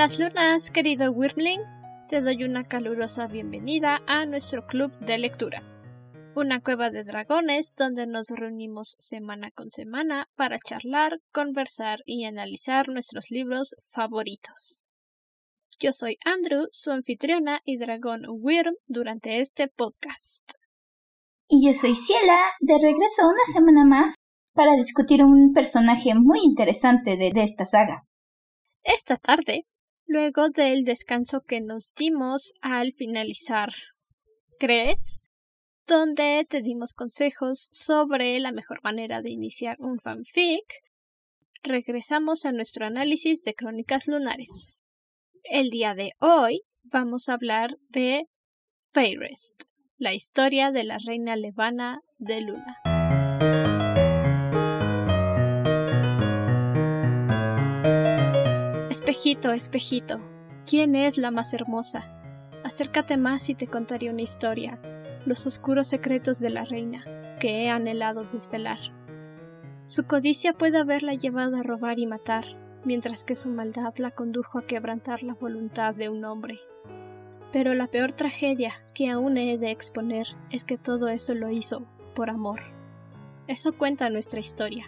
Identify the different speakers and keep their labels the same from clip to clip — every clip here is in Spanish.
Speaker 1: Buenas lunas, querido Wyrmling. Te doy una calurosa bienvenida a nuestro club de lectura. Una cueva de dragones donde nos reunimos semana con semana para charlar, conversar y analizar nuestros libros favoritos. Yo soy Andrew, su anfitriona y dragón Wyrm durante este podcast.
Speaker 2: Y yo soy Ciela, de regreso una semana más para discutir un personaje muy interesante de, de esta saga.
Speaker 1: Esta tarde, luego del descanso que nos dimos al finalizar ¿Crees? donde te dimos consejos sobre la mejor manera de iniciar un fanfic, regresamos a nuestro análisis de crónicas lunares. El día de hoy vamos a hablar de Fairest, la historia de la reina levana de Luna. Espejito, espejito, ¿quién es la más hermosa? Acércate más y te contaré una historia, los oscuros secretos de la reina, que he anhelado desvelar. Su codicia puede haberla llevado a robar y matar, mientras que su maldad la condujo a quebrantar la voluntad de un hombre. Pero la peor tragedia que aún he de exponer es que todo eso lo hizo por amor. Eso cuenta nuestra historia.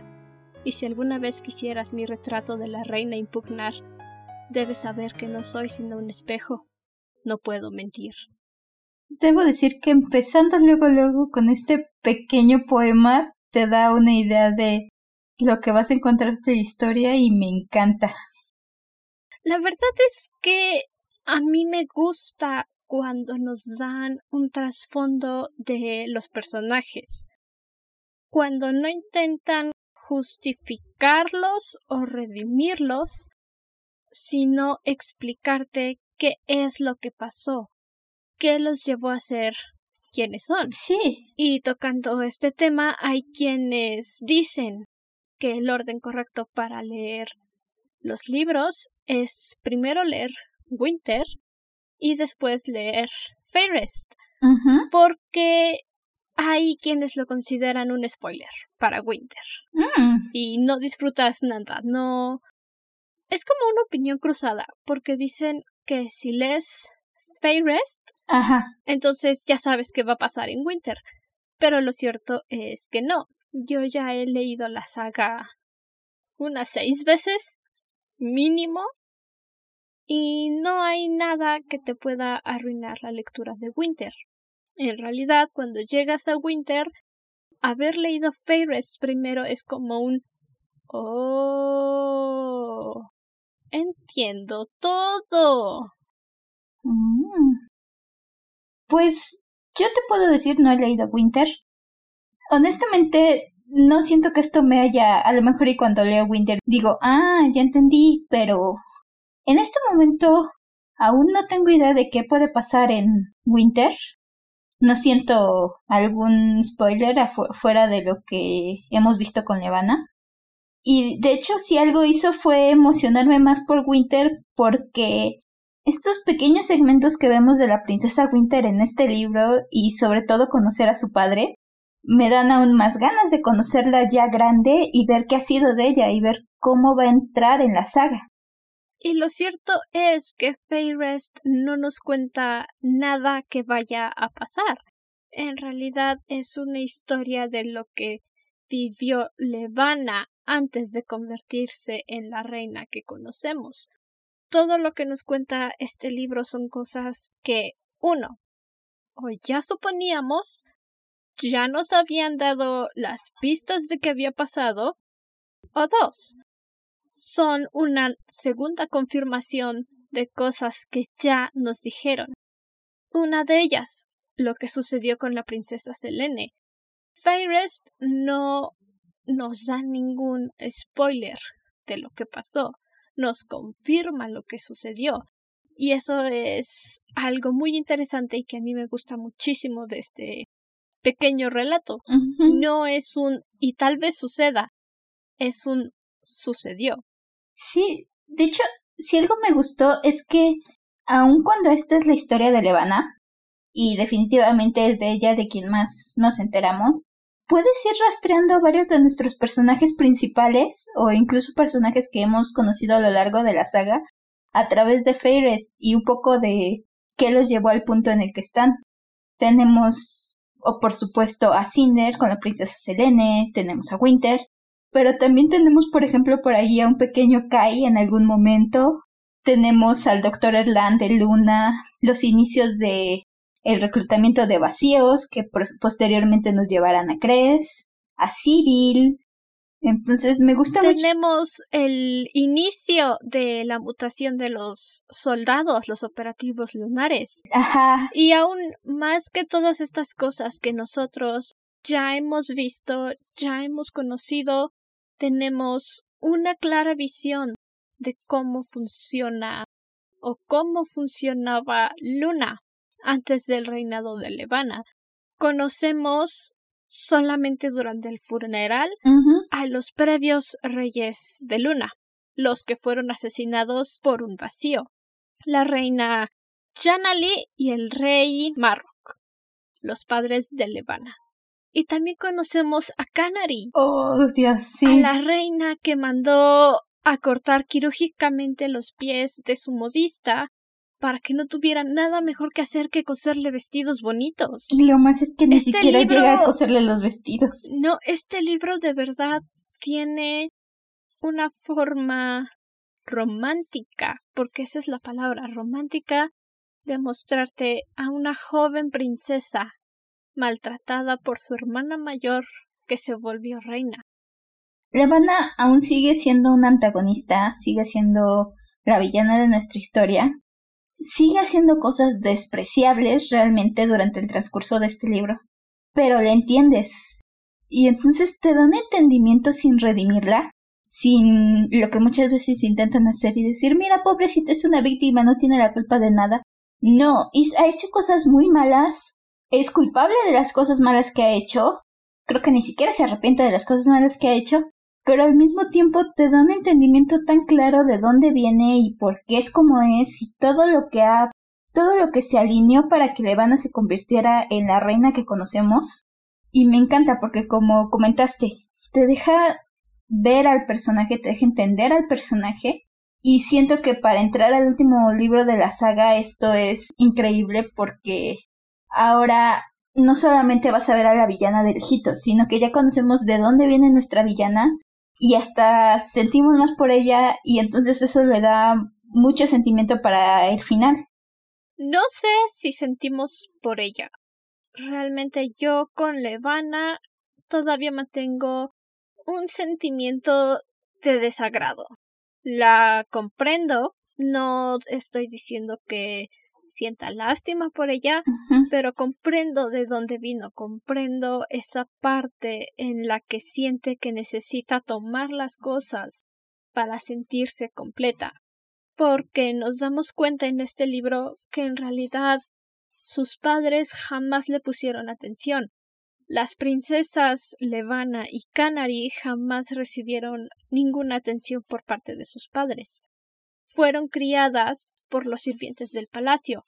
Speaker 1: Y si alguna vez quisieras mi retrato de la reina impugnar, Debes saber que no soy sino un espejo. No puedo mentir.
Speaker 2: Debo decir que empezando luego luego con este pequeño poema te da una idea de lo que vas a encontrar de la historia y me encanta.
Speaker 1: La verdad es que a mí me gusta cuando nos dan un trasfondo de los personajes. Cuando no intentan justificarlos o redimirlos, sino explicarte qué es lo que pasó, qué los llevó a ser quienes son.
Speaker 2: Sí.
Speaker 1: Y tocando este tema, hay quienes dicen que el orden correcto para leer los libros es primero leer Winter y después leer Fairest. Porque hay quienes lo consideran un spoiler para Winter.
Speaker 2: Mm.
Speaker 1: Y no disfrutas nada, no, es como una opinión cruzada, porque dicen que si lees Fairest,
Speaker 2: Ajá.
Speaker 1: entonces ya sabes qué va a pasar en Winter. Pero lo cierto es que no. Yo ya he leído la saga unas seis veces, mínimo, y no hay nada que te pueda arruinar la lectura de Winter. En realidad, cuando llegas a Winter, haber leído Fairest primero es como un Oh, Entiendo todo.
Speaker 2: Mm. Pues yo te puedo decir, no he leído Winter. Honestamente, no siento que esto me haya, a lo mejor y cuando leo Winter digo, ah, ya entendí, pero en este momento aún no tengo idea de qué puede pasar en Winter. No siento algún spoiler fuera de lo que hemos visto con Levana. Y de hecho, si algo hizo fue emocionarme más por Winter porque estos pequeños segmentos que vemos de la princesa Winter en este libro y sobre todo conocer a su padre, me dan aún más ganas de conocerla ya grande y ver qué ha sido de ella y ver cómo va a entrar en la saga.
Speaker 1: Y lo cierto es que Fayrest no nos cuenta nada que vaya a pasar. En realidad es una historia de lo que vivió Levana antes de convertirse en la reina que conocemos. Todo lo que nos cuenta este libro son cosas que, uno, o ya suponíamos, ya nos habían dado las pistas de que había pasado, o dos, son una segunda confirmación de cosas que ya nos dijeron. Una de ellas, lo que sucedió con la princesa Selene. Fairest no nos da ningún spoiler de lo que pasó, nos confirma lo que sucedió. Y eso es algo muy interesante y que a mí me gusta muchísimo de este pequeño relato. No es un y tal vez suceda, es un sucedió.
Speaker 2: Sí, de hecho, si algo me gustó es que, aun cuando esta es la historia de Levana, y definitivamente es de ella de quien más nos enteramos, puedes ir rastreando varios de nuestros personajes principales o incluso personajes que hemos conocido a lo largo de la saga a través de Feyres y un poco de qué los llevó al punto en el que están. Tenemos, o por supuesto, a Cinder con la princesa Selene, tenemos a Winter, pero también tenemos, por ejemplo, por ahí a un pequeño Kai en algún momento. Tenemos al doctor Erland de Luna, los inicios de el reclutamiento de vacíos que posteriormente nos llevarán a Cres, a Cyril, entonces me gusta
Speaker 1: Tenemos el inicio de la mutación de los soldados, los operativos lunares.
Speaker 2: Ajá.
Speaker 1: Y aún más que todas estas cosas que nosotros ya hemos visto, ya hemos conocido, tenemos una clara visión de cómo funciona o cómo funcionaba Luna antes del reinado de Levana. Conocemos solamente durante el funeral a los previos reyes de Luna, los que fueron asesinados por un vacío, la reina Janali y el rey Marrock, los padres de Levana. Y también conocemos a Canary,
Speaker 2: oh, Dios, sí.
Speaker 1: a la reina que mandó a cortar quirúrgicamente los pies de su modista para que no tuviera nada mejor que hacer que coserle vestidos bonitos.
Speaker 2: Y lo más es que ni este siquiera llega a coserle los vestidos.
Speaker 1: No, este libro de verdad tiene una forma romántica, porque esa es la palabra romántica, de mostrarte a una joven princesa maltratada por su hermana mayor que se volvió reina.
Speaker 2: Levana aún sigue siendo una antagonista, sigue siendo la villana de nuestra historia, sigue haciendo cosas despreciables realmente durante el transcurso de este libro, pero la entiendes. Y entonces te da un entendimiento sin redimirla, sin lo que muchas veces intentan hacer y decir, mira, pobrecita es una víctima, no tiene la culpa de nada. No, ha hecho cosas muy malas, es culpable de las cosas malas que ha hecho, creo que ni siquiera se arrepiente de las cosas malas que ha hecho, pero al mismo tiempo te da un entendimiento tan claro de dónde viene y por qué es como es y todo lo que ha todo lo que se alineó para que Levana se convirtiera en la reina que conocemos. Y me encanta porque como comentaste te deja ver al personaje te deja entender al personaje. Y siento que para entrar al último libro de la saga esto es increíble porque ahora no solamente vas a ver a la villana del hijito, sino que ya conocemos de dónde viene nuestra villana y hasta sentimos más por ella y entonces eso le da mucho sentimiento para el final.
Speaker 1: No sé si sentimos por ella. Realmente yo con Levana todavía mantengo un sentimiento de desagrado. La comprendo, no estoy diciendo que sienta lástima por ella, pero comprendo de dónde vino, comprendo esa parte en la que siente que necesita tomar las cosas para sentirse completa, porque nos damos cuenta en este libro que en realidad sus padres jamás le pusieron atención. Las princesas Levana y Canary jamás recibieron ninguna atención por parte de sus padres fueron criadas por los sirvientes del palacio.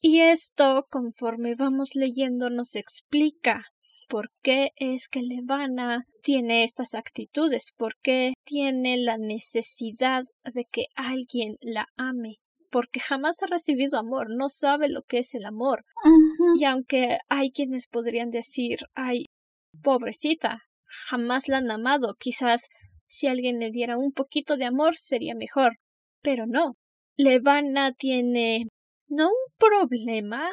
Speaker 1: Y esto, conforme vamos leyendo, nos explica por qué es que Levana tiene estas actitudes, por qué tiene la necesidad de que alguien la ame, porque jamás ha recibido amor, no sabe lo que es el amor. Y aunque hay quienes podrían decir, ay, pobrecita, jamás la han amado, quizás si alguien le diera un poquito de amor sería mejor. Pero no. Levana tiene no un problema,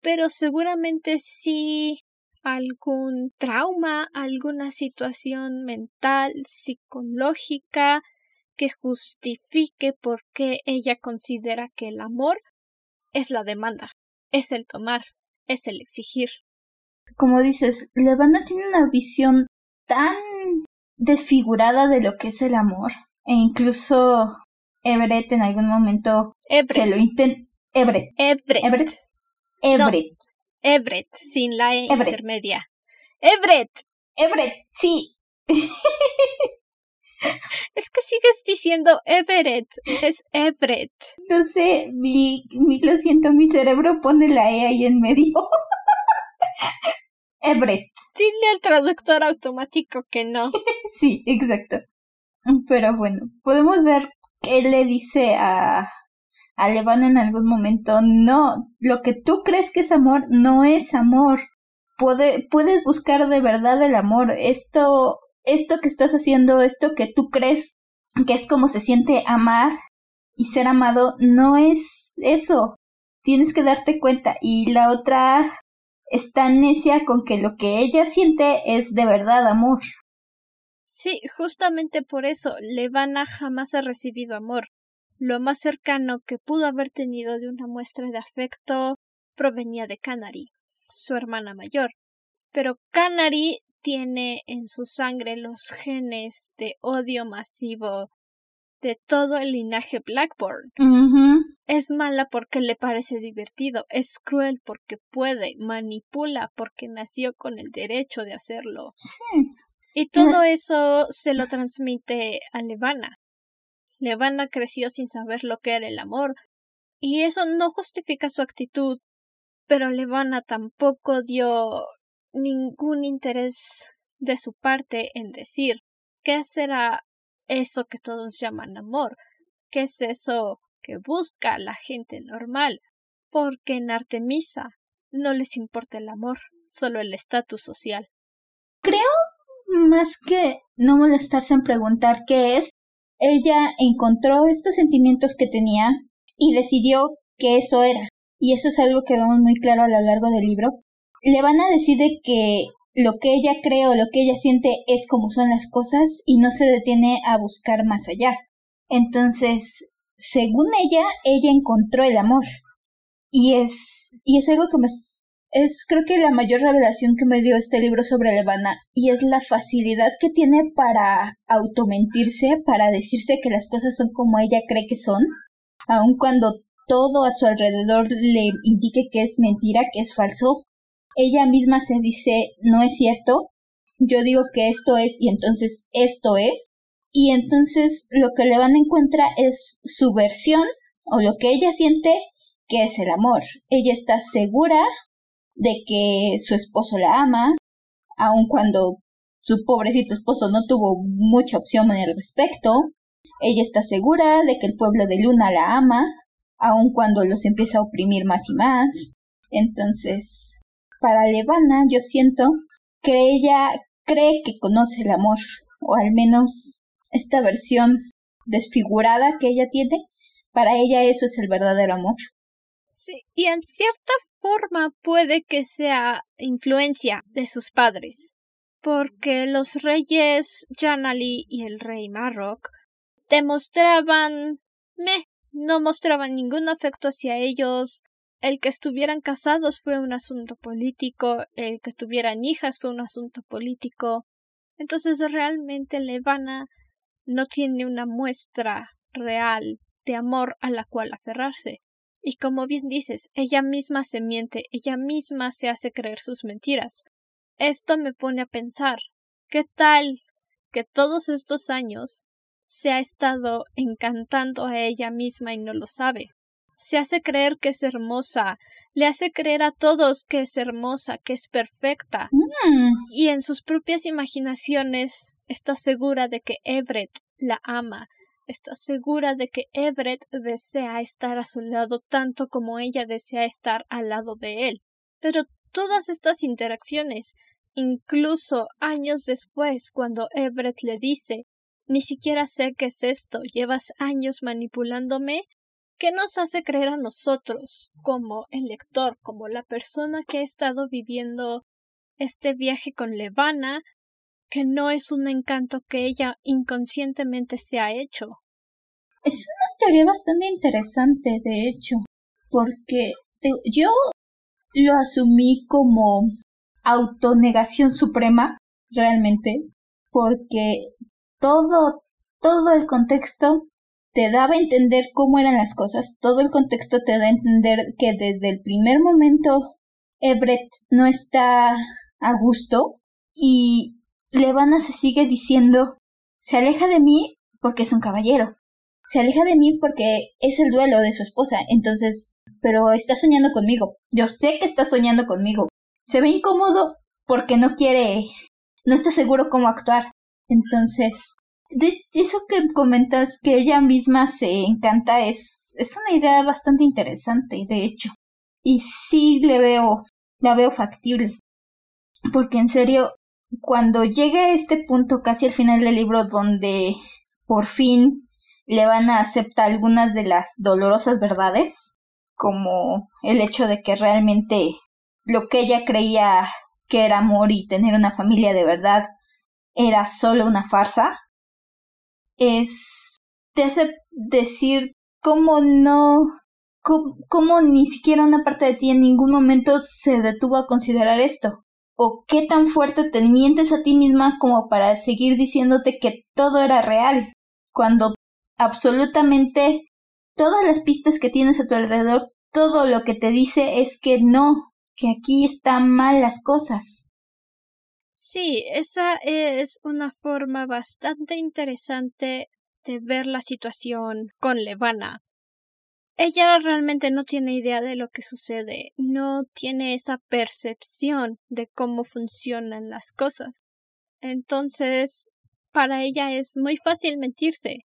Speaker 1: pero seguramente sí algún trauma, alguna situación mental, psicológica que justifique por qué ella considera que el amor es la demanda, es el tomar, es el exigir.
Speaker 2: Como dices, Levana tiene una visión tan desfigurada de lo que es el amor e incluso Everett en algún momento se lo intenta. Everett.
Speaker 1: Everett.
Speaker 2: Everett. Everett.
Speaker 1: Everett, sin la e intermedia. Everett.
Speaker 2: Everett, sí.
Speaker 1: es que sigues diciendo Everett, es Everett.
Speaker 2: No sé, mi, mi, lo siento, mi cerebro pone la E ahí en medio. Everett.
Speaker 1: Dile al traductor automático que no.
Speaker 2: sí, exacto. Pero bueno, podemos ver él le dice a, a en algún momento, no, lo que tú crees que es amor no es amor. Puede, puedes buscar de verdad el amor. Esto, esto que estás haciendo, esto que tú crees que es como se siente amar y ser amado, no es eso. Tienes que darte cuenta. Y la otra está necia con que lo que ella siente es de verdad amor.
Speaker 1: Sí, justamente por eso Levana jamás ha recibido amor. Lo más cercano que pudo haber tenido de una muestra de afecto provenía de Canary, su hermana mayor. Pero Canary tiene en su sangre los genes de odio masivo de todo el linaje Blackburn. Es mala porque le parece divertido, es cruel porque puede, manipula porque nació con el derecho de hacerlo. Y todo eso se lo transmite a Levana. Levana creció sin saber lo que era el amor, y eso no justifica su actitud, pero Levana tampoco dio ningún interés de su parte en decir qué será eso que todos llaman amor, qué es eso que busca la gente normal, porque en Artemisa no les importa el amor, solo el estatus social.
Speaker 2: Creo más que no molestarse en preguntar qué es, ella encontró estos sentimientos que tenía y decidió que eso era. Y eso es algo que vemos muy claro a lo largo del libro. Le van a decir que lo que ella cree o lo que ella siente es como son las cosas y no se detiene a buscar más allá. Entonces, según ella, ella encontró el amor. Y es, y es algo que me, es creo que la mayor revelación que me dio este libro sobre Levana y es la facilidad que tiene para automentirse, para decirse que las cosas son como ella cree que son, aun cuando todo a su alrededor le indique que es mentira, que es falso. Ella misma se dice no es cierto, yo digo que esto es y entonces esto es, y entonces lo que Levana encuentra es su versión o lo que ella siente que es el amor. Ella está segura de que su esposo la ama, aun cuando su pobrecito esposo no tuvo mucha opción en el respecto. Ella está segura de que el pueblo de Luna la ama, aun cuando los empieza a oprimir más y más. Entonces, para Levana yo siento que ella cree que conoce el amor, o al menos esta versión desfigurada que ella tiene, para ella eso es el verdadero amor.
Speaker 1: Sí, y en cierta forma puede que sea influencia de sus padres, porque los reyes Janali y el rey Marrock demostraban me no mostraban ningún afecto hacia ellos. El que estuvieran casados fue un asunto político, el que tuvieran hijas fue un asunto político. Entonces realmente Levana no tiene una muestra real de amor a la cual aferrarse. Y como bien dices, ella misma se miente, ella misma se hace creer sus mentiras. Esto me pone a pensar, ¿qué tal que todos estos años se ha estado encantando a ella misma y no lo sabe? Se hace creer que es hermosa, le hace creer a todos que es hermosa, que es perfecta. Mm. Y en sus propias imaginaciones está segura de que Everett la ama, está segura de que Everett desea estar a su lado tanto como ella desea estar al lado de él. Pero todas estas interacciones, incluso años después, cuando Everett le dice ni siquiera sé qué es esto, llevas años manipulándome, ¿qué nos hace creer a nosotros, como el lector, como la persona que ha estado viviendo este viaje con Levana, que no es un encanto que ella inconscientemente se ha hecho.
Speaker 2: Es una teoría bastante interesante, de hecho, porque yo lo asumí como autonegación suprema, realmente, porque todo, todo el contexto te daba a entender cómo eran las cosas, todo el contexto te da a entender que desde el primer momento Everett no está a gusto y Levana se sigue diciendo, se aleja de mí porque es un caballero, se aleja de mí porque es el duelo de su esposa, entonces, pero está soñando conmigo, yo sé que está soñando conmigo, se ve incómodo porque no quiere, no está seguro cómo actuar, entonces, de eso que comentas que ella misma se encanta es es una idea bastante interesante, de hecho. Y sí le veo, la veo factible. Porque en serio, cuando llega a este punto casi al final del libro donde por fin le van a aceptar algunas de las dolorosas verdades, como el hecho de que realmente lo que ella creía que era amor y tener una familia de verdad era solo una farsa, es te hace decir cómo no, cómo, ni siquiera una parte de ti en ningún momento se detuvo a considerar esto. O qué tan fuerte te mientes a ti misma como para seguir diciéndote que todo era real, cuando absolutamente todas las pistas que tienes a tu alrededor, todo lo que te dice es que no, que aquí están mal las cosas.
Speaker 1: Sí, esa es una forma bastante interesante de ver la situación con Levana. Ella realmente no tiene idea de lo que sucede, no tiene esa percepción de cómo funcionan las cosas. Entonces, para ella es muy fácil mentirse,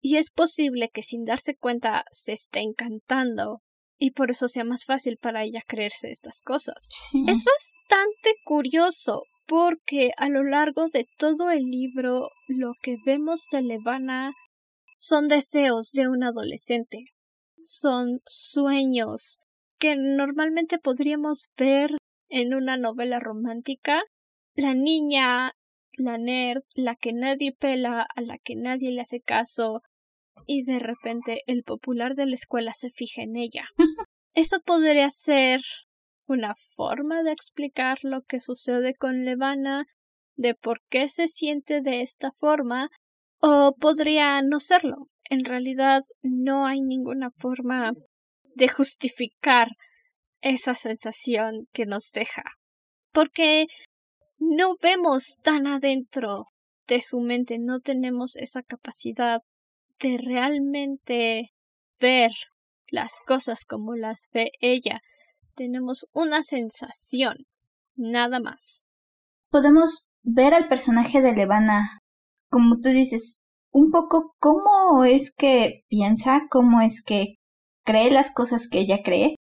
Speaker 1: y es posible que sin darse cuenta se esté encantando y por eso sea más fácil para ella creerse estas cosas. Es bastante curioso porque a lo largo de todo el libro lo que vemos de Levana son deseos de un adolescente, son sueños que normalmente podríamos ver en una novela romántica. La niña, la nerd, la que nadie pela, a la que nadie le hace caso, y de repente el popular de la escuela se fija en ella. Eso podría ser una forma de explicar lo que sucede con Levana, de por qué se siente de esta forma, o podría no serlo. En realidad no hay ninguna forma de justificar esa sensación que nos deja. Porque no vemos tan adentro de su mente, no tenemos esa capacidad de realmente ver las cosas como las ve ella. Tenemos una sensación, nada más.
Speaker 2: Podemos ver al personaje de Levana, como tú dices, un poco cómo es que piensa, cómo es que cree las cosas que ella cree.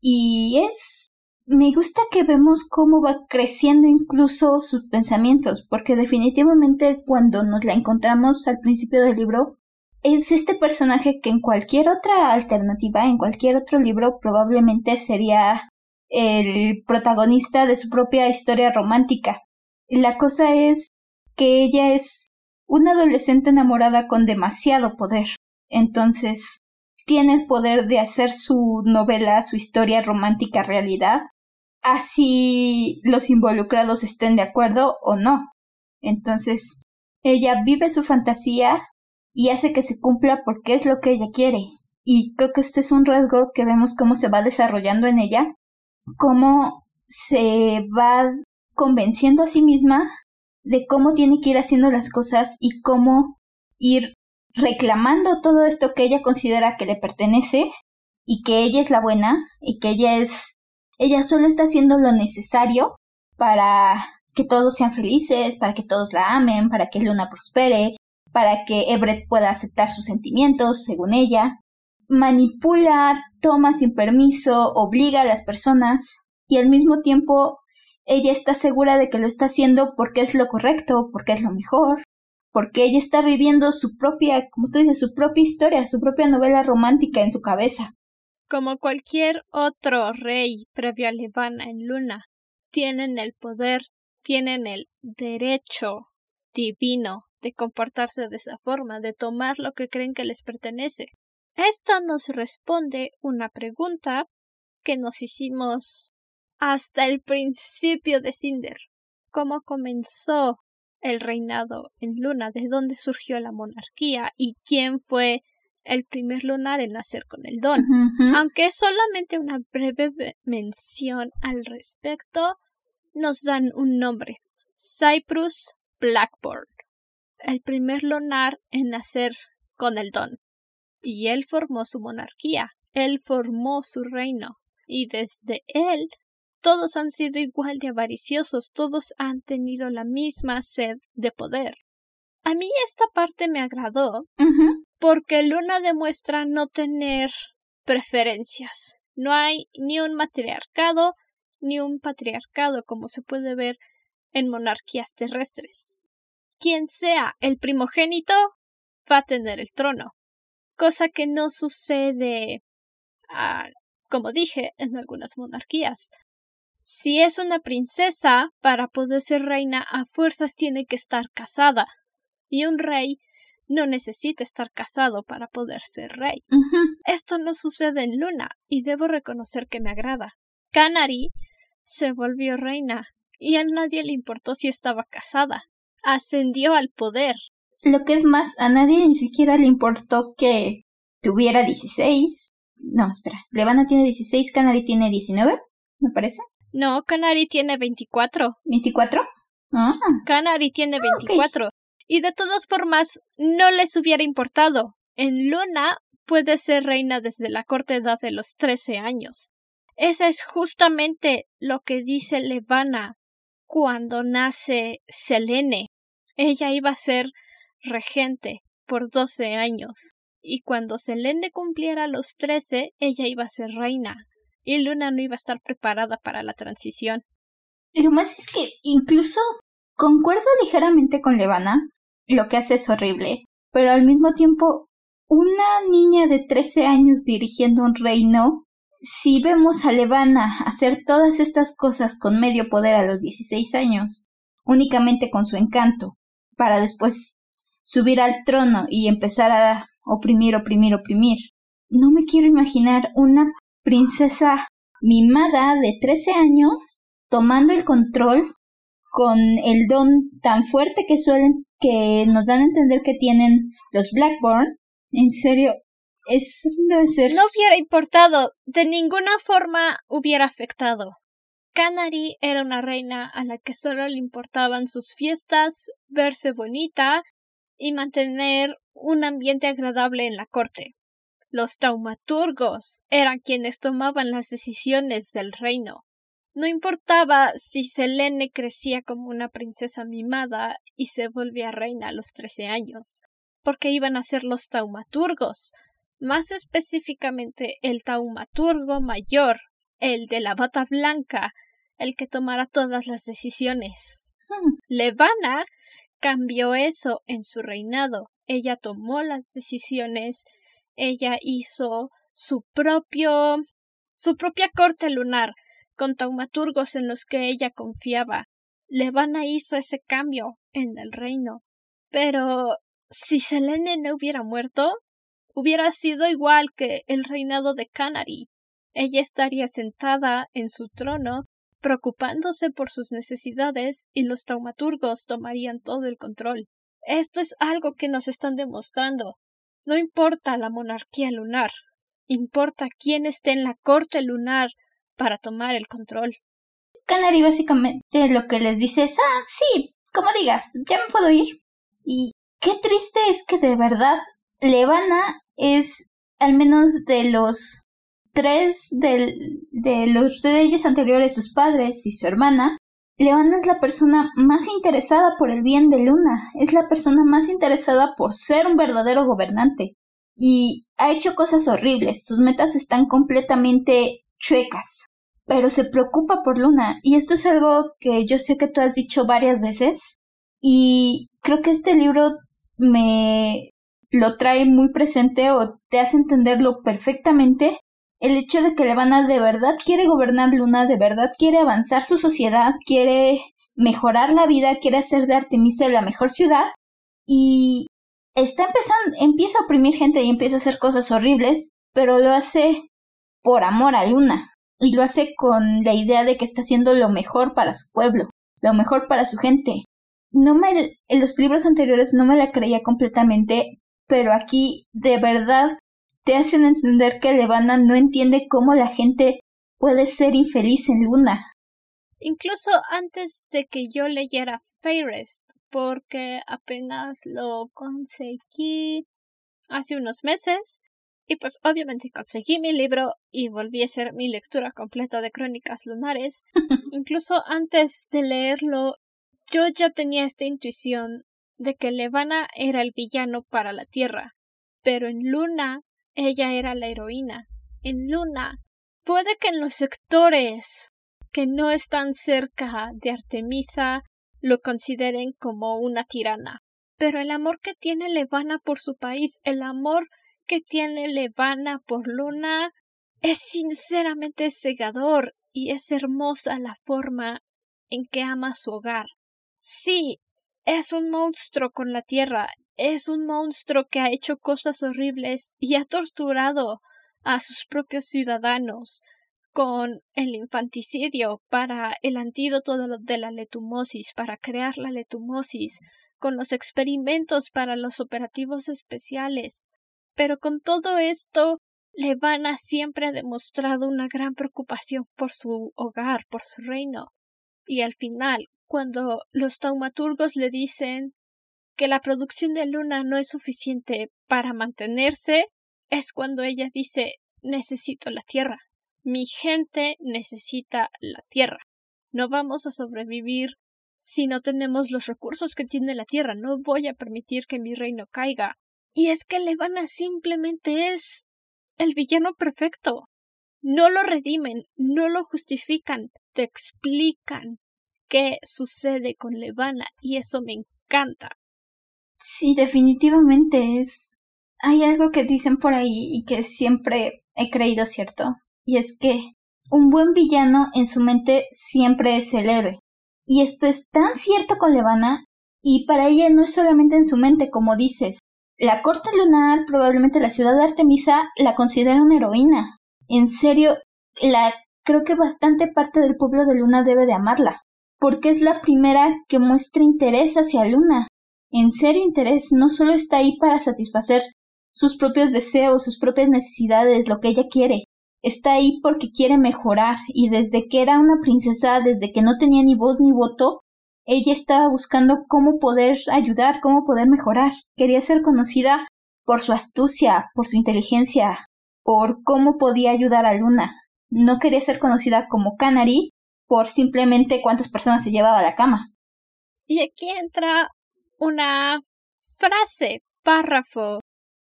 Speaker 2: Y es... Me gusta que vemos cómo va creciendo incluso sus pensamientos, porque definitivamente cuando nos la encontramos al principio del libro, es este personaje que en cualquier otra alternativa, en cualquier otro libro, probablemente sería el protagonista de su propia historia romántica. La cosa es que ella es una adolescente enamorada con demasiado poder. Entonces, tiene el poder de hacer su novela, su historia romántica realidad, así los involucrados estén de acuerdo o no. Entonces, ella vive su fantasía y hace que se cumpla porque es lo que ella quiere. Y creo que este es un rasgo que vemos cómo se va desarrollando en ella, cómo se va convenciendo a sí misma de cómo tiene que ir haciendo las cosas y cómo ir reclamando todo esto que ella considera que le pertenece y que ella es la buena y que ella es ella solo está haciendo lo necesario para que todos sean felices, para que todos la amen, para que Luna prospere, para que Everett pueda aceptar sus sentimientos, según ella. Manipula, toma sin permiso, obliga a las personas y al mismo tiempo ella está segura de que lo está haciendo porque es lo correcto, porque es lo mejor, porque ella está viviendo su propia, como tú dices, su propia historia, su propia novela romántica en su cabeza.
Speaker 1: Como cualquier otro rey previo a Levana en Luna, tienen el poder, tienen el derecho divino de comportarse de esa forma, de tomar lo que creen que les pertenece. Esto nos responde una pregunta que nos hicimos hasta el principio de Cinder. ¿Cómo comenzó el reinado en Luna? ¿De dónde surgió la monarquía? ¿Y quién fue el primer lunar en nacer con el don? Aunque es solamente una breve mención al respecto, nos dan un nombre. Cyprus Blackboard el primer lunar en nacer con el don. Y él formó su monarquía, él formó su reino, y desde él todos han sido igual de avariciosos, todos han tenido la misma sed de poder. A mí esta parte me agradó, porque Luna demuestra no tener preferencias. No hay ni un matriarcado ni un patriarcado como se puede ver en monarquías terrestres. Quien sea el primogénito va a tener el trono, cosa que no sucede, ah, como dije, en algunas monarquías. Si es una princesa, para poder ser reina a fuerzas tiene que estar casada, y un rey no necesita estar casado para poder ser rey. Esto no sucede en Luna, y debo reconocer que me agrada. Canary se volvió reina, y a nadie le importó si estaba casada. Ascendió al poder.
Speaker 2: Lo que es más, a nadie ni siquiera le importó que tuviera 16. No, espera. Levana tiene 16, Canary tiene 19, me parece.
Speaker 1: No, Canary tiene 24.
Speaker 2: ¿24? Ah.
Speaker 1: Canary tiene 24. Y de todas formas, no les hubiera importado. En Luna puede ser reina desde la corta edad de los 13 años. Ese es justamente lo que dice Levana cuando nace Selene. Ella iba a ser regente por 12 años. Y cuando Selene cumpliera los 13, ella iba a ser reina y Luna no iba a estar preparada para la transición.
Speaker 2: Lo más es que incluso concuerdo ligeramente con Levana, lo que hace es horrible, pero al mismo tiempo una niña de 13 años dirigiendo un reino, si vemos a Levana hacer todas estas cosas con medio poder a los 16 años, únicamente con su encanto, para después subir al trono y empezar a oprimir, oprimir, oprimir. No me quiero imaginar una princesa mimada de 13 años tomando el control con el don tan fuerte que suelen que nos dan a entender que tienen los Blackburn. En serio, es debe ser.
Speaker 1: No hubiera importado, de ninguna forma hubiera afectado. Canary era una reina a la que solo le importaban sus fiestas, verse bonita y mantener un ambiente agradable en la corte. Los taumaturgos eran quienes tomaban las decisiones del reino. No importaba si Selene crecía como una princesa mimada y se volvía reina a los trece años, porque iban a ser los taumaturgos, más específicamente el taumaturgo mayor, el de la bata blanca, el que tomara todas las decisiones. Hmm. Levana cambió eso en su reinado. Ella tomó las decisiones ella hizo su propio su propia corte lunar con taumaturgos en los que ella confiaba. Levana hizo ese cambio en el reino. Pero si Selene no hubiera muerto, hubiera sido igual que el reinado de Canary. Ella estaría sentada en su trono, preocupándose por sus necesidades, y los taumaturgos tomarían todo el control. Esto es algo que nos están demostrando. No importa la monarquía lunar, importa quién esté en la corte lunar para tomar el control.
Speaker 2: Canary básicamente lo que les dice es, ah, sí, como digas, ya me puedo ir. Y qué triste es que de verdad Levana es, al menos de los tres de los reyes anteriores, sus padres y su hermana, Leona es la persona más interesada por el bien de Luna, es la persona más interesada por ser un verdadero gobernante. Y ha hecho cosas horribles, sus metas están completamente chuecas, pero se preocupa por Luna. Y esto es algo que yo sé que tú has dicho varias veces. Y creo que este libro me lo trae muy presente o te hace entenderlo perfectamente el hecho de que Levana de verdad quiere gobernar Luna, de verdad quiere avanzar su sociedad, quiere mejorar la vida, quiere hacer de Artemisa la mejor ciudad y está empezando, empieza a oprimir gente y empieza a hacer cosas horribles, pero lo hace por amor a Luna y lo hace con la idea de que está haciendo lo mejor para su pueblo, lo mejor para su gente. No me, en los libros anteriores no me la creía completamente, pero aquí de verdad te hacen entender que Levana no entiende cómo la gente puede ser infeliz en Luna.
Speaker 1: Incluso antes de que yo leyera Fairest, porque apenas lo conseguí hace unos meses, y pues obviamente conseguí mi libro y volví a hacer mi lectura completa de Crónicas Lunares. Incluso antes de leerlo, yo ya tenía esta intuición de que Levana era el villano para la Tierra, pero en Luna ella era la heroína. en Luna. Puede que en los sectores que no están cerca de Artemisa lo consideren como una tirana. Pero el amor que tiene Levana por su país, el amor que tiene Levana por Luna, es sinceramente cegador y es hermosa la forma en que ama su hogar. Sí, es un monstruo con la tierra, es un monstruo que ha hecho cosas horribles y ha torturado a sus propios ciudadanos con el infanticidio para el antídoto de la letumosis, para crear la letumosis, con los experimentos para los operativos especiales. Pero con todo esto, Levana siempre ha demostrado una gran preocupación por su hogar, por su reino. Y al final, cuando los taumaturgos le dicen que la producción de Luna no es suficiente para mantenerse, es cuando ella dice necesito la tierra. Mi gente necesita la tierra. No vamos a sobrevivir si no tenemos los recursos que tiene la tierra. No voy a permitir que mi reino caiga. Y es que Levana simplemente es el villano perfecto. No lo redimen, no lo justifican, te explican qué sucede con Levana y eso me encanta.
Speaker 2: Sí, definitivamente es. Hay algo que dicen por ahí y que siempre he creído cierto, y es que un buen villano en su mente siempre es el héroe. Y esto es tan cierto con Levana, y para ella no es solamente en su mente, como dices. La corte lunar, probablemente la ciudad de Artemisa, la considera una heroína. En serio, la creo que bastante parte del pueblo de Luna debe de amarla, porque es la primera que muestra interés hacia Luna. En serio interés, no solo está ahí para satisfacer sus propios deseos, sus propias necesidades, lo que ella quiere. Está ahí porque quiere mejorar y desde que era una princesa, desde que no tenía ni voz ni voto, ella estaba buscando cómo poder ayudar, cómo poder mejorar. Quería ser conocida por su astucia, por su inteligencia, por cómo podía ayudar a Luna. No quería ser conocida como Canary por simplemente cuántas personas se llevaba a la cama.
Speaker 1: Y aquí entra una frase, párrafo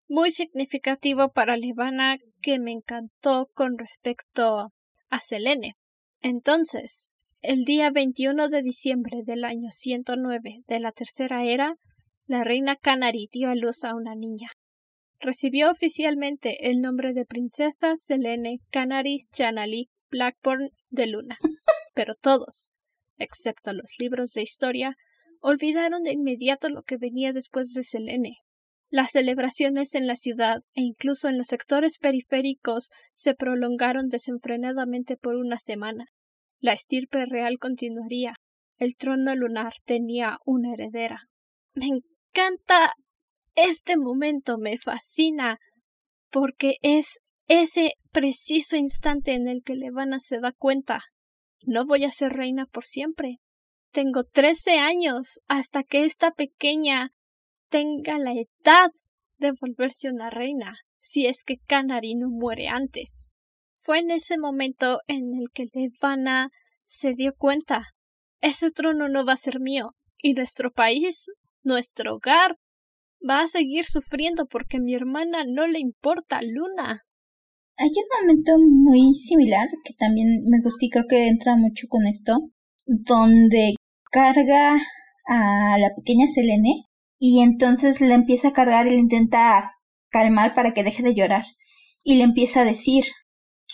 Speaker 1: muy significativo para Levana que me encantó con respecto a Selene. Entonces, el día 21 de diciembre del año 109 de la Tercera Era, la reina Canary dio a luz a una niña. Recibió oficialmente el nombre de princesa Selene Canary Janali Blackburn de Luna, pero todos, excepto los libros de historia, olvidaron de inmediato lo que venía después de Selene, las celebraciones en la ciudad e incluso en los sectores periféricos se prolongaron desenfrenadamente por una semana. La estirpe real continuaría. El trono lunar tenía una heredera. Me encanta este momento, me fascina, porque es ese preciso instante en el que Levana se da cuenta. No voy a ser reina por siempre. Tengo trece años hasta que esta pequeña tenga la edad de volverse una reina, si es que Canary no muere antes. Fue en ese momento en el que Levana se dio cuenta ese trono no va a ser mío, y nuestro país, nuestro hogar, va a seguir sufriendo porque a mi hermana no le importa Luna.
Speaker 2: Hay un momento muy similar que también me gusta y creo que entra mucho con esto, donde carga a la pequeña Selene y entonces le empieza a cargar y le intenta calmar para que deje de llorar y le empieza a decir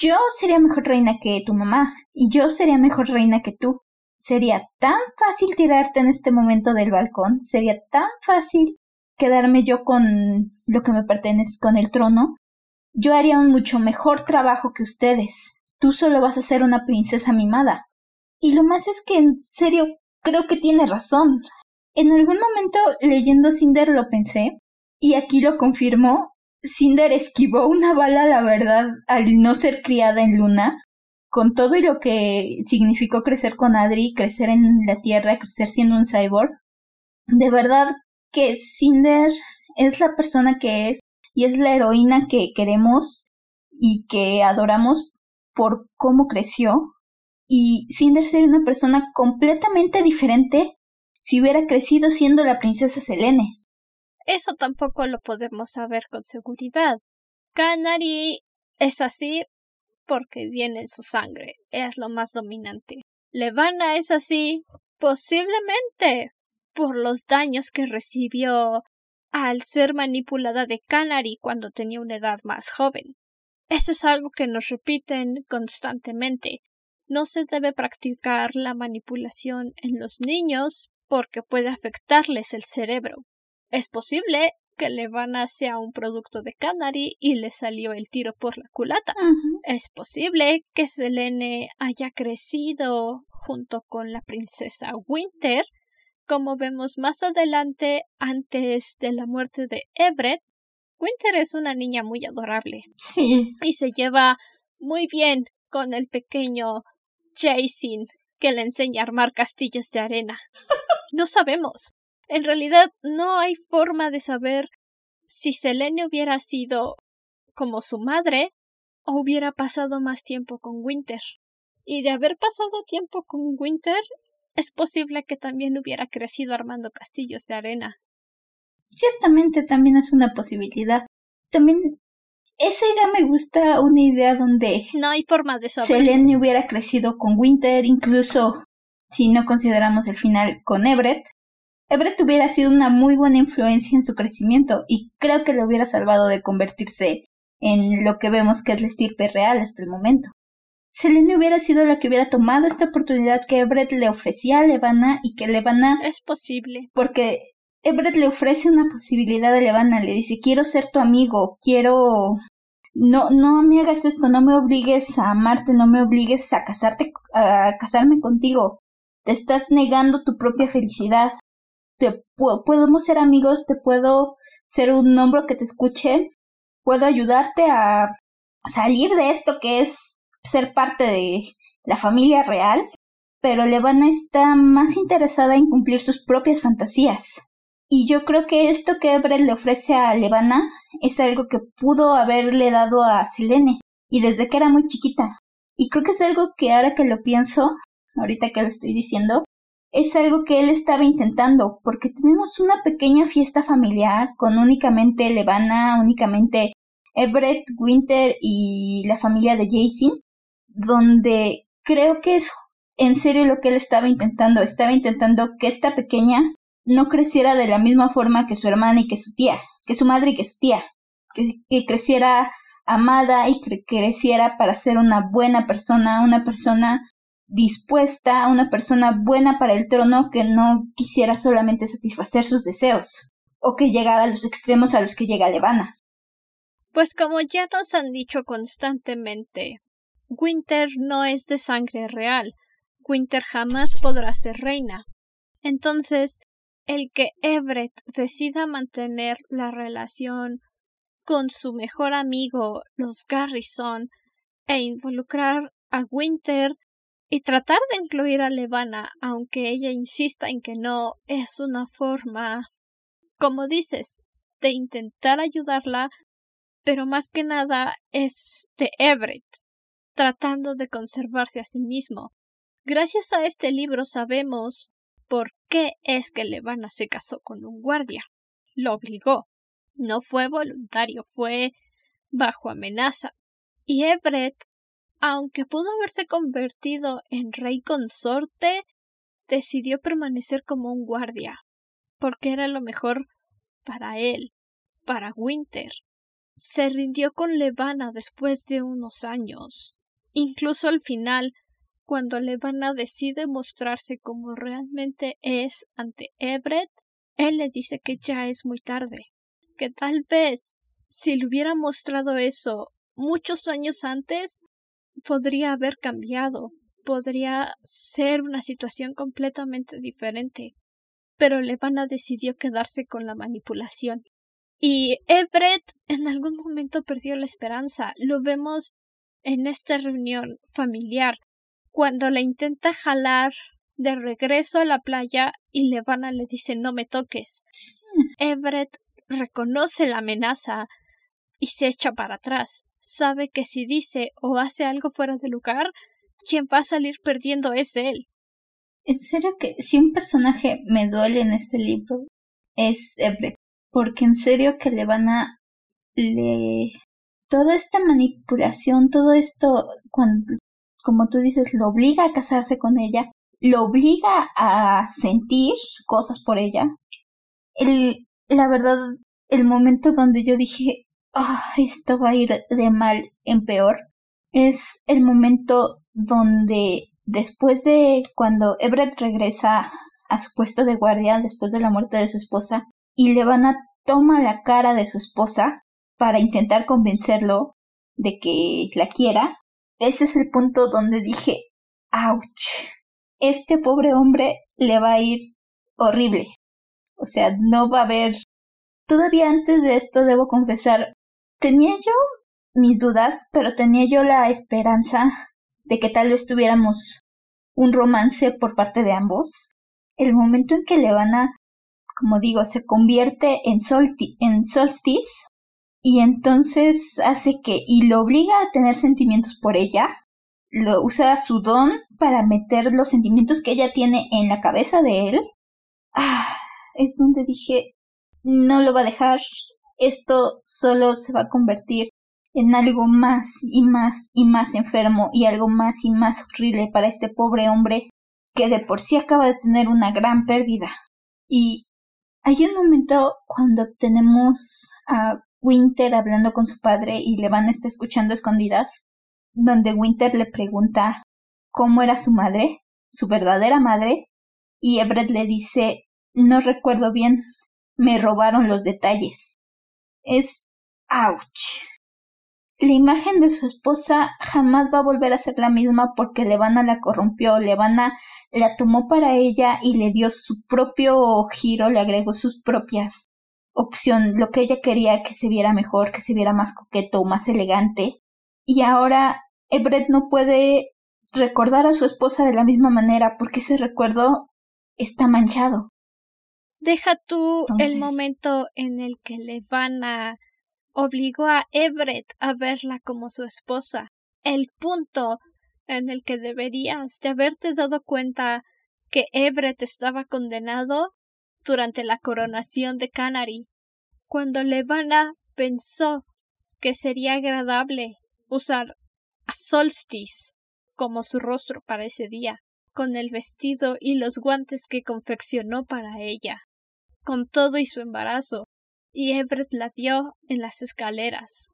Speaker 2: yo sería mejor reina que tu mamá y yo sería mejor reina que tú. Sería tan fácil tirarte en este momento del balcón, sería tan fácil quedarme yo con lo que me pertenece, con el trono. Yo haría un mucho mejor trabajo que ustedes. Tú solo vas a ser una princesa mimada. Y lo más es que en serio creo que tiene razón. En algún momento leyendo Cinder lo pensé, y aquí lo confirmó. Cinder esquivó una bala, la verdad, al no ser criada en Luna, con todo y lo que significó crecer con Adri, crecer en la Tierra, crecer siendo un cyborg. De verdad que Cinder es la persona que es y es la heroína que queremos y que adoramos por cómo creció. Y Cinder sería una persona completamente diferente si hubiera crecido siendo la princesa Selene.
Speaker 1: Eso tampoco lo podemos saber con seguridad. Canary Es así porque viene en su sangre, es lo más dominante. Levana es así posiblemente por los daños que recibió al ser manipulada de Canary cuando tenía una edad más joven. Eso es algo que nos repiten constantemente. No se debe practicar la manipulación en los niños porque puede afectarles el cerebro. Es posible que Levana sea un producto de Canary y le salió el tiro por la culata. Es posible que Selene haya crecido junto con la princesa Winter, como vemos más adelante antes de la muerte de Everett. Winter es una niña muy adorable.
Speaker 2: Sí.
Speaker 1: Y se lleva muy bien con el pequeño Jason que le enseña a armar castillos de arena. No sabemos. En realidad no hay forma de saber si Selene hubiera sido como su madre o hubiera pasado más tiempo con Winter. Y de haber pasado tiempo con Winter, es posible que también hubiera crecido armando castillos de arena.
Speaker 2: Ciertamente también es una posibilidad. También esa idea me gusta, una idea donde
Speaker 1: no hay forma de saber.
Speaker 2: Selene hubiera crecido con Winter, incluso si no consideramos el final con Everett. Everett hubiera sido una muy buena influencia en su crecimiento y creo que le hubiera salvado de convertirse en lo que vemos que es la estirpe real hasta el momento. Selene hubiera sido la que hubiera tomado esta oportunidad que Everett le ofrecía a Levana y que Levana...
Speaker 1: Es posible.
Speaker 2: Porque Everett le ofrece una posibilidad a Levana, le dice quiero ser tu amigo, quiero... No, no me hagas esto, no me obligues a amarte, no me obligues a casarte, a casarme contigo. Te estás negando tu propia felicidad. Te podemos ser amigos, te puedo ser un hombro que te escuche, puedo ayudarte a salir de esto que es ser parte de la familia real, pero Levana está más interesada en cumplir sus propias fantasías. Y yo creo que esto que Everett le ofrece a Levana es algo que pudo haberle dado a Selene, y desde que era muy chiquita. Y creo que es algo que ahora que lo pienso, ahorita que lo estoy diciendo, es algo que él estaba intentando, porque tenemos una pequeña fiesta familiar con únicamente Levana, únicamente Everett, Winter y la familia de Jason, donde creo que es en serio lo que él estaba intentando. Estaba intentando que esta pequeña no creciera de la misma forma que su hermana y que su tía, que su madre y que su tía, que, creciera amada y que creciera para ser una buena persona, una persona dispuesta, una persona buena para el trono que no quisiera solamente satisfacer sus deseos o que llegara a los extremos a los que llega Levana.
Speaker 1: Pues como ya nos han dicho constantemente, Winter no es de sangre real. Winter jamás podrá ser reina. Entonces, el que Everett decida mantener la relación con su mejor amigo, los Garrison, e involucrar a Winter y tratar de incluir a Levana, aunque ella insista en que no, es una forma, como dices, de intentar ayudarla, pero más que nada es de Everett tratando de conservarse a sí mismo. Gracias a este libro sabemos por qué es que Levana se casó con un guardia. Lo obligó. No fue voluntario, fue bajo amenaza. Y Everett, aunque pudo haberse convertido en rey consorte, decidió permanecer como un guardia, porque era lo mejor para él, para Winter. Se rindió con Levana después de unos años. Incluso al final, cuando Levana decide mostrarse como realmente es ante Everett, él le dice que ya es muy tarde, que tal vez si le hubiera mostrado eso muchos años antes, podría haber cambiado, podría ser una situación completamente diferente. Pero Levana decidió quedarse con la manipulación. Y Everett en algún momento perdió la esperanza. Lo vemos en esta reunión familiar, cuando le intenta jalar de regreso a la playa y Levana le dice no me toques. Everett reconoce la amenaza y se echa para atrás. Sabe que si dice o hace algo fuera de lugar, quien va a salir perdiendo es él.
Speaker 2: En serio que si un personaje me duele en este libro es Everett, porque en serio que Levana le toda esta manipulación, todo esto, cuando, como tú dices, lo obliga a casarse con ella, lo obliga a sentir cosas por ella. El, la verdad, el momento donde yo dije, ah, esto va a ir de mal en peor, es el momento donde después de cuando Everett regresa a su puesto de guardia después de la muerte de su esposa y Levana toma la cara de su esposa para intentar convencerlo de que la quiera, ese es el punto donde dije, ouch, este pobre hombre le va a ir horrible. O sea, no va a haber... Todavía antes de esto debo confesar, tenía yo mis dudas, pero tenía yo la esperanza de que tal vez tuviéramos un romance por parte de ambos. El momento en que Levana, como digo, se convierte en, en Solstice y entonces hace que y lo obliga a tener sentimientos por ella, lo usa su don para meter los sentimientos que ella tiene en la cabeza de él. Ah, es donde dije, no lo va a dejar, esto solo se va a convertir en algo más y más y más enfermo y algo más y más horrible para este pobre hombre que de por sí acaba de tener una gran pérdida. Y hay un momento cuando tenemos a Winter hablando con su padre y le van a estar escuchando escondidas, donde Winter le pregunta cómo era su madre, su verdadera madre, y Everett le dice no recuerdo bien, me robaron los detalles. Es ouch. La imagen de su esposa jamás va a volver a ser la misma porque Levana la corrompió, Levana la tomó para ella y le dio su propio giro, le agregó sus propias opciones, lo que ella quería que se viera mejor, que se viera más coqueto, más elegante. Y ahora Everett no puede recordar a su esposa de la misma manera porque ese recuerdo está manchado.
Speaker 1: Deja tú el momento en el que Levana obligó a Everett a verla como su esposa. El punto en el que deberías de haberte dado cuenta que Everett estaba condenado durante la coronación de Canary, cuando Levana pensó que sería agradable usar a Solstice como su rostro para ese día, con el vestido y los guantes que confeccionó para ella, con todo y su embarazo, y Everett la vio en las escaleras.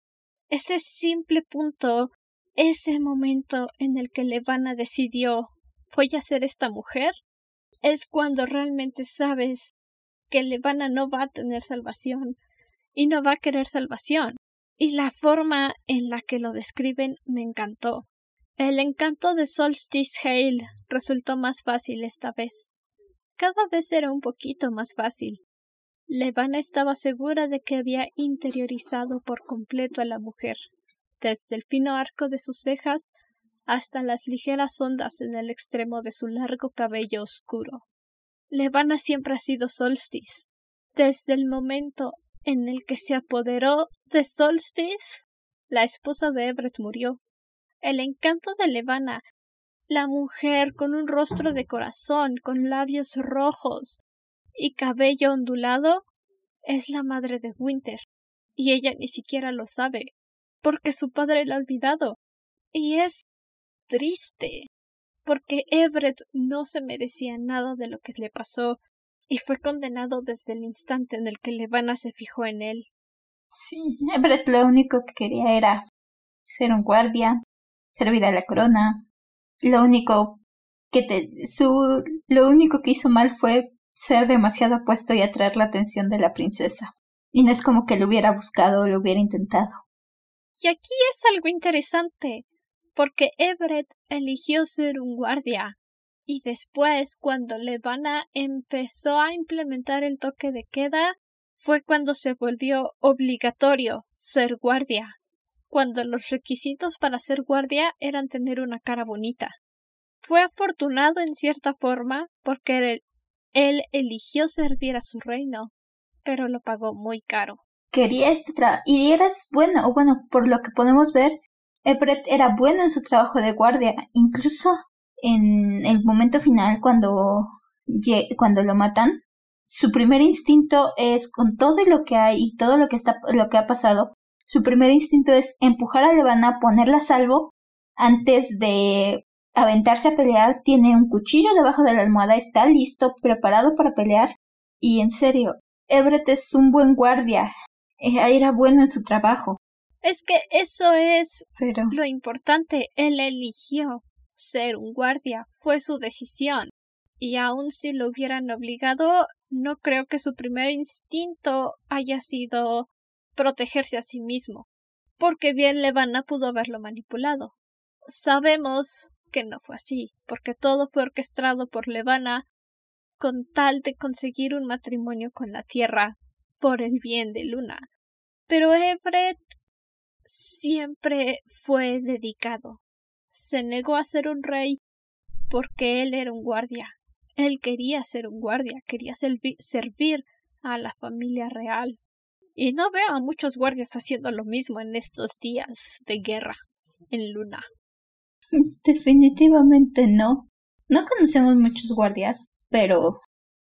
Speaker 1: Ese simple punto, ese momento en el que Levana decidió voy a ser esta mujer, es cuando realmente sabes que Levana no va a tener salvación y no va a querer salvación. Y la forma en la que lo describen me encantó. El encanto de Solstice Hale resultó más fácil esta vez. Cada vez era un poquito más fácil. Levana estaba segura de que había interiorizado por completo a la mujer, desde el fino arco de sus cejas hasta las ligeras ondas en el extremo de su largo cabello oscuro. Levana siempre ha sido Solstice. Desde el momento en el que se apoderó de Solstice, la esposa de Everett murió. El encanto de Levana, la mujer con un rostro de corazón, con labios rojos, y cabello ondulado es la madre de Winter, y ella ni siquiera lo sabe, porque su padre la ha olvidado. Y es triste, porque Everett no se merecía nada de lo que le pasó, y fue condenado desde el instante en el que Levana se fijó en él.
Speaker 2: Sí, Everett lo único que quería era ser un guardia, servir a la corona. Lo único que te, su, lo único que hizo mal fue ser demasiado apuesto y atraer la atención de la princesa. Y no es como que lo hubiera buscado o lo hubiera intentado.
Speaker 1: Y aquí es algo interesante, porque Everett eligió ser un guardia. Y después, cuando Levana empezó a implementar el toque de queda, fue cuando se volvió obligatorio ser guardia, cuando los requisitos para ser guardia eran tener una cara bonita. Fue afortunado en cierta forma porque él eligió servir a su reino, pero lo pagó muy caro.
Speaker 2: Quería este trabajo y eras bueno, o bueno, por lo que podemos ver, Everett era bueno en su trabajo de guardia, incluso en el momento final cuando, cuando lo matan, su primer instinto es con todo lo que hay y todo lo que está lo que ha pasado, Su primer instinto es empujar a Levana, ponerla a salvo. Antes de aventarse a pelear, tiene un cuchillo debajo de la almohada, está listo, preparado para pelear. Y en serio, Everett es un buen guardia. Eh, era bueno en su trabajo.
Speaker 1: Es que eso es lo importante. Él eligió ser un guardia. Fue su decisión. Y aun si lo hubieran obligado, no creo que su primer instinto haya sido protegerse a sí mismo. Porque bien Levana pudo haberlo manipulado. Sabemos que no fue así, porque todo fue orquestado por Levana con tal de conseguir un matrimonio con la tierra por el bien de Luna. Pero Everett siempre fue dedicado. Se negó a ser un rey porque él era un guardia. Él quería ser un guardia, quería servir a la familia real. Y no veo a muchos guardias haciendo lo mismo en estos días de guerra en Luna.
Speaker 2: Definitivamente no. No conocemos muchos guardias, pero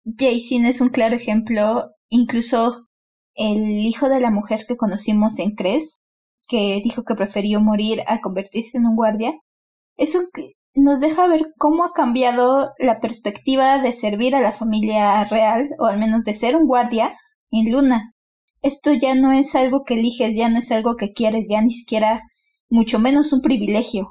Speaker 2: Jason es un claro ejemplo. Incluso el hijo de la mujer que conocimos en Cres que dijo que prefirió morir a convertirse en un guardia, eso nos deja ver cómo ha cambiado la perspectiva de servir a la familia real, o al menos de ser un guardia, en Luna. Esto ya no es algo que eliges, ya no es algo que quieres, ya ni siquiera, mucho menos un privilegio.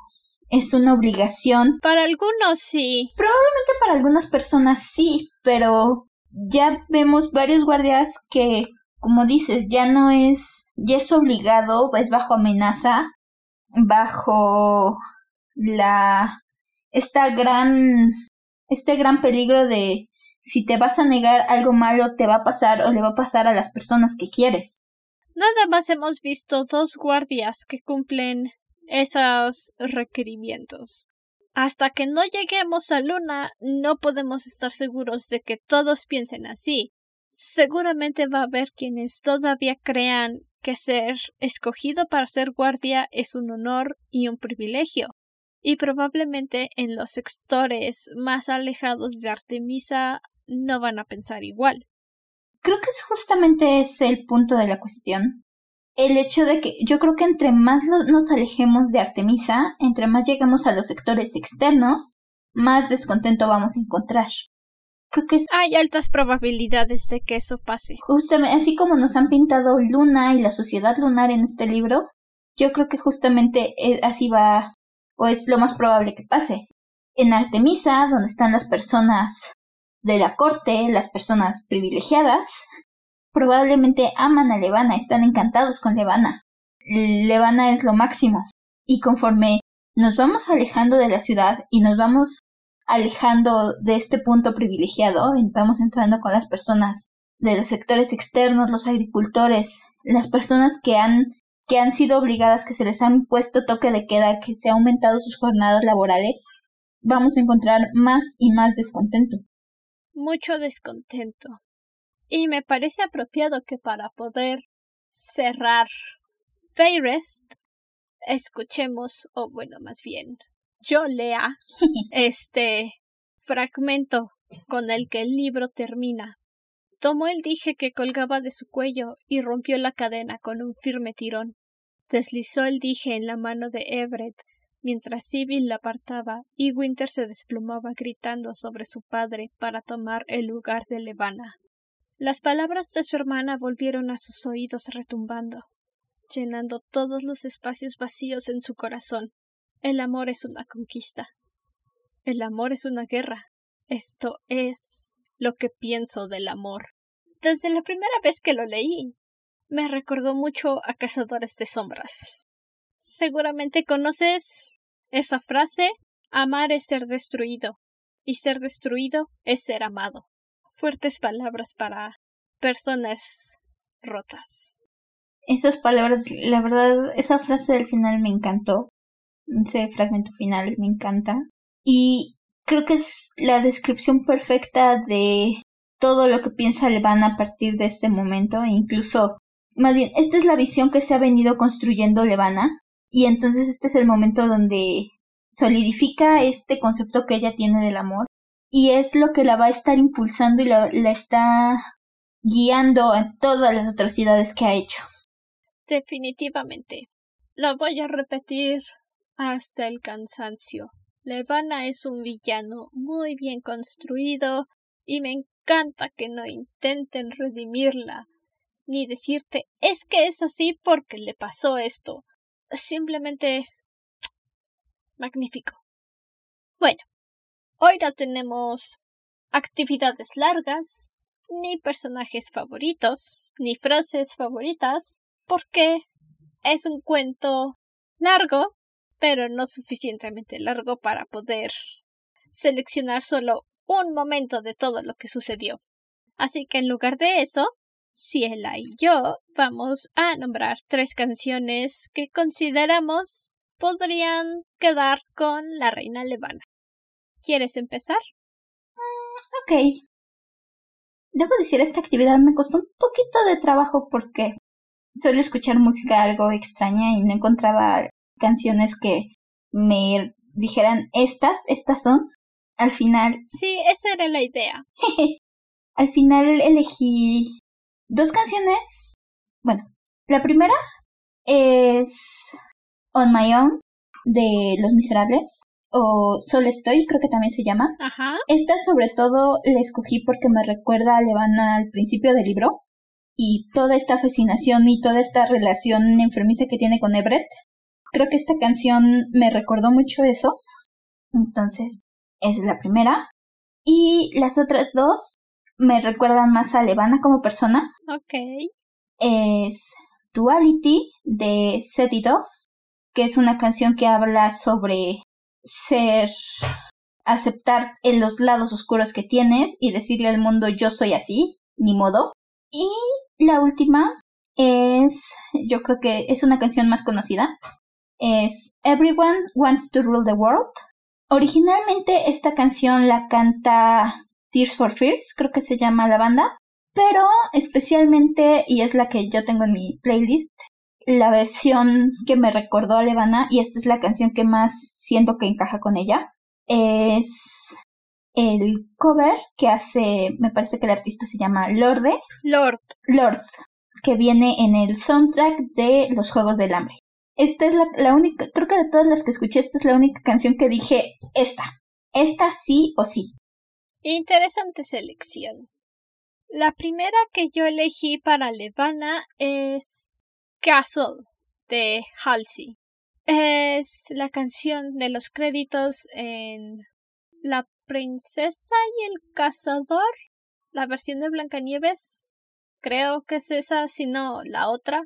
Speaker 2: Es una obligación.
Speaker 1: Para algunos sí.
Speaker 2: Probablemente para algunas personas sí, pero ya vemos varios guardias que, como dices, ya no es y es obligado, es bajo amenaza, bajo la esta gran este gran peligro de si te vas a negar algo malo te va a pasar o le va a pasar a las personas que quieres.
Speaker 1: Nada más hemos visto dos guardias que cumplen esos requerimientos. Hasta que no lleguemos a Luna, no podemos estar seguros de que todos piensen así. Seguramente va a haber quienes todavía crean que ser escogido para ser guardia es un honor y un privilegio, y probablemente en los sectores más alejados de Artemisa no van a pensar igual.
Speaker 2: Creo que es justamente ese el punto de la cuestión. El hecho de que yo creo que entre más nos alejemos de Artemisa, entre más lleguemos a los sectores externos, más descontento vamos a encontrar.
Speaker 1: Creo que hay altas probabilidades de que eso pase.
Speaker 2: Justamente, así como nos han pintado Luna y la sociedad lunar en este libro, yo creo que justamente eh, así va, o es lo más probable que pase. En Artemisa, donde están las personas de la corte, las personas privilegiadas, probablemente aman a Levana, están encantados con Levana. Levana es lo máximo. Y conforme nos vamos alejando de la ciudad y nos vamos alejando de este punto privilegiado, vamos entrando con las personas de los sectores externos, los agricultores, las personas que han que han sido obligadas, que se les han puesto toque de queda, que se ha aumentado sus jornadas laborales, vamos a encontrar más y más descontento.
Speaker 1: Mucho descontento. Y me parece apropiado que para poder cerrar Fairest, escuchemos, o bueno, más bien, yo lea este fragmento con el que el libro termina. Tomó el dije que colgaba de su cuello y rompió la cadena con un firme tirón. Deslizó el dije en la mano de Everett mientras Sibyl la apartaba y Winter se desplomaba gritando sobre su padre para tomar el lugar de Levana. Las palabras de su hermana volvieron a sus oídos retumbando, llenando todos los espacios vacíos en su corazón. El amor es una conquista. El amor es una guerra. Esto es lo que pienso del amor. Desde la primera vez que lo leí, me recordó mucho a Cazadores de Sombras. Seguramente conoces esa frase Amar es ser destruido y ser destruido es ser amado. Fuertes palabras para personas rotas.
Speaker 2: Esas palabras, la verdad, esa frase del final me encantó ese fragmento final me encanta. Y creo que es la descripción perfecta de todo lo que piensa Levana a partir de este momento. E incluso, más bien, esta es la visión que se ha venido construyendo Levana. Y entonces este es el momento donde solidifica este concepto que ella tiene del amor. Y es lo que la va a estar impulsando y la, la está guiando en todas las atrocidades que ha hecho.
Speaker 1: Definitivamente. Lo voy a repetir hasta el cansancio. Levana es un villano muy bien construido y me encanta que no intenten redimirla ni decirte es que es así porque le pasó esto. Simplemente magnífico. Bueno, hoy no tenemos actividades largas, ni personajes favoritos, ni frases favoritas, porque es un cuento largo, pero no suficientemente largo para poder seleccionar solo un momento de todo lo que sucedió. Así que en lugar de eso, Ciela y yo vamos a nombrar tres canciones que consideramos podrían quedar con la reina Levana. ¿Quieres empezar?
Speaker 2: Mm, ok. Debo decir, esta actividad me costó un poquito de trabajo porque suelo escuchar música algo extraña y no encontraba canciones que me dijeran estas, estas son. Al final.
Speaker 1: Sí, esa era la idea.
Speaker 2: al final elegí dos canciones. Bueno, la primera es On My Own de Los Miserables o Solo Estoy, creo que también se llama.
Speaker 1: Ajá.
Speaker 2: Esta sobre todo la escogí porque me recuerda a Levana al principio del libro y toda esta fascinación y toda esta relación enfermiza que tiene con Everett. Creo que esta canción me recordó mucho eso. Entonces, esa es la primera. Y las otras dos me recuerdan más a Levana como persona.
Speaker 1: Ok.
Speaker 2: Es Duality de Set It Off, que es una canción que habla sobre ser, aceptar en los lados oscuros que tienes y decirle al mundo yo soy así, ni modo. Y la última es, yo creo que es una canción más conocida, es Everyone Wants to Rule the World. Originalmente esta canción la canta Tears for Fears, creo que se llama la banda, pero especialmente, y es la que yo tengo en mi playlist, la versión que me recordó a Levana, y esta es la canción que más siento que encaja con ella, es el cover que hace, me parece que el artista se llama Lorde.
Speaker 1: Lord.
Speaker 2: Lord, que viene en el soundtrack de Los Juegos del Hambre. Esta es la, la única, creo que de todas las que escuché, esta es la única canción que dije, esta, esta sí o sí.
Speaker 1: Interesante selección. La primera que yo elegí para Levana es Castle de Halsey. Es la canción de los créditos en La princesa y el cazador, la versión de Blancanieves. Creo que es esa, si no la otra,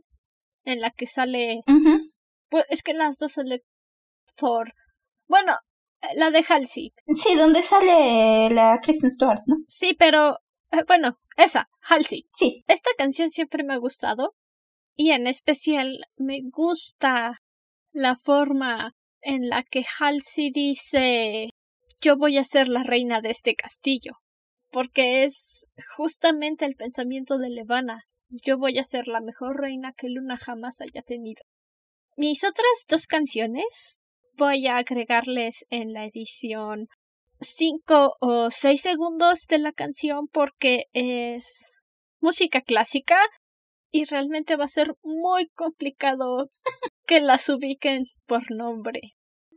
Speaker 1: en la que sale. Pues es que las dos sale Thor. Bueno, la de Halsey.
Speaker 2: Sí, donde sale la Kristen Stewart, ¿no?
Speaker 1: Sí, pero eh, bueno, esa, Halsey.
Speaker 2: Sí.
Speaker 1: Esta canción siempre me ha gustado y en especial me gusta la forma en la que Halsey dice yo voy a ser la reina de este castillo, porque es justamente el pensamiento de Levana. Yo voy a ser la mejor reina que Luna jamás haya tenido. Mis otras dos canciones voy a agregarles en la edición cinco o seis segundos de la canción porque es música clásica y realmente va a ser muy complicado que las ubiquen por nombre.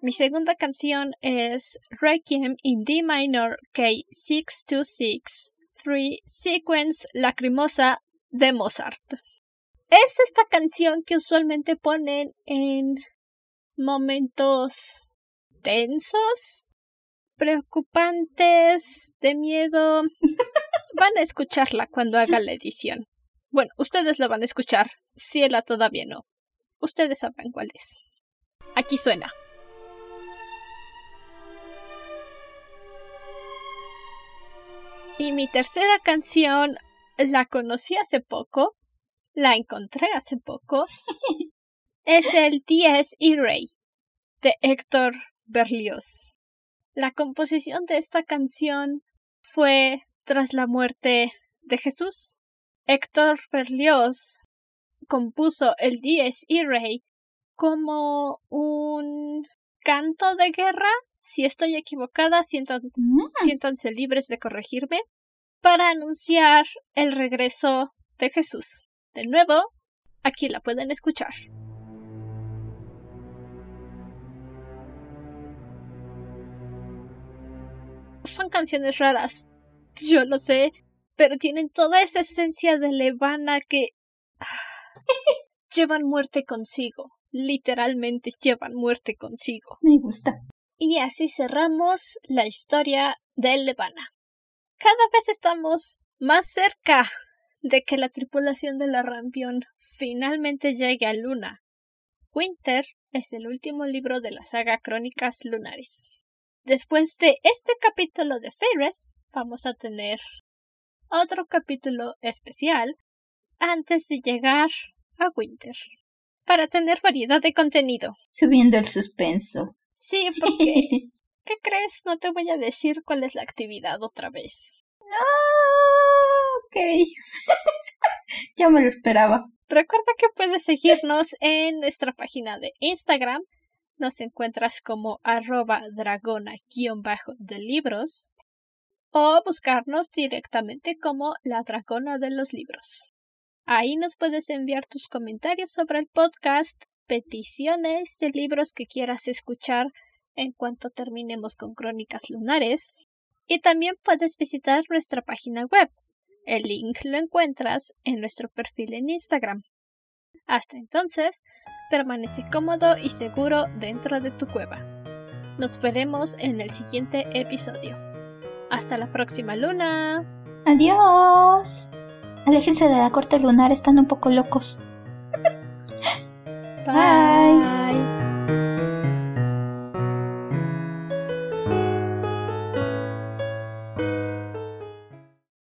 Speaker 1: Mi segunda canción es Requiem in D minor K626 3 Sequence Lacrimosa de Mozart. Es esta canción que usualmente ponen en momentos tensos, preocupantes, de miedo. Van a escucharla cuando haga la edición. Bueno, ustedes la van a escuchar. Ciela todavía no. Ustedes sabrán cuál es. Aquí suena. Y mi tercera canción la conocí hace poco, la encontré hace poco, es el Dies Irae de Héctor Berlioz. La composición de esta canción fue tras la muerte de Jesús. Héctor Berlioz compuso el Dies Irae como un canto de guerra si estoy equivocada, mm. siéntanse libres de corregirme, para anunciar el regreso de Jesús. De nuevo, aquí la pueden escuchar. Son canciones raras, yo lo sé, pero tienen toda esa esencia de Levana que llevan muerte consigo. Literalmente llevan muerte consigo.
Speaker 2: Me gusta.
Speaker 1: Y así cerramos la historia de Levana. Cada vez estamos más cerca de que la tripulación de la Rampion finalmente llegue a Luna. Winter es el último libro de la saga Crónicas Lunares. Después de este capítulo de Fairest, vamos a tener otro capítulo especial antes de llegar a Winter, para tener variedad de contenido.
Speaker 2: Subiendo el suspenso.
Speaker 1: Sí, porque... ¿Qué crees? No te voy a decir cuál es la actividad otra vez.
Speaker 2: Ah, ok. ya me lo esperaba.
Speaker 1: Recuerda que puedes seguirnos en nuestra página de Instagram. Nos encuentras como arroba dragona-de libros o buscarnos directamente como la dragona de los libros. Ahí nos puedes enviar tus comentarios sobre el podcast, peticiones de libros que quieras escuchar en cuanto terminemos con Crónicas Lunares. Y también puedes visitar nuestra página web. El link lo encuentras en nuestro perfil en Instagram. Hasta entonces, permanece cómodo y seguro dentro de tu cueva. Nos veremos en el siguiente episodio. Hasta la próxima luna.
Speaker 2: Adiós. Aléjense de la corte lunar, están un poco locos. Bye.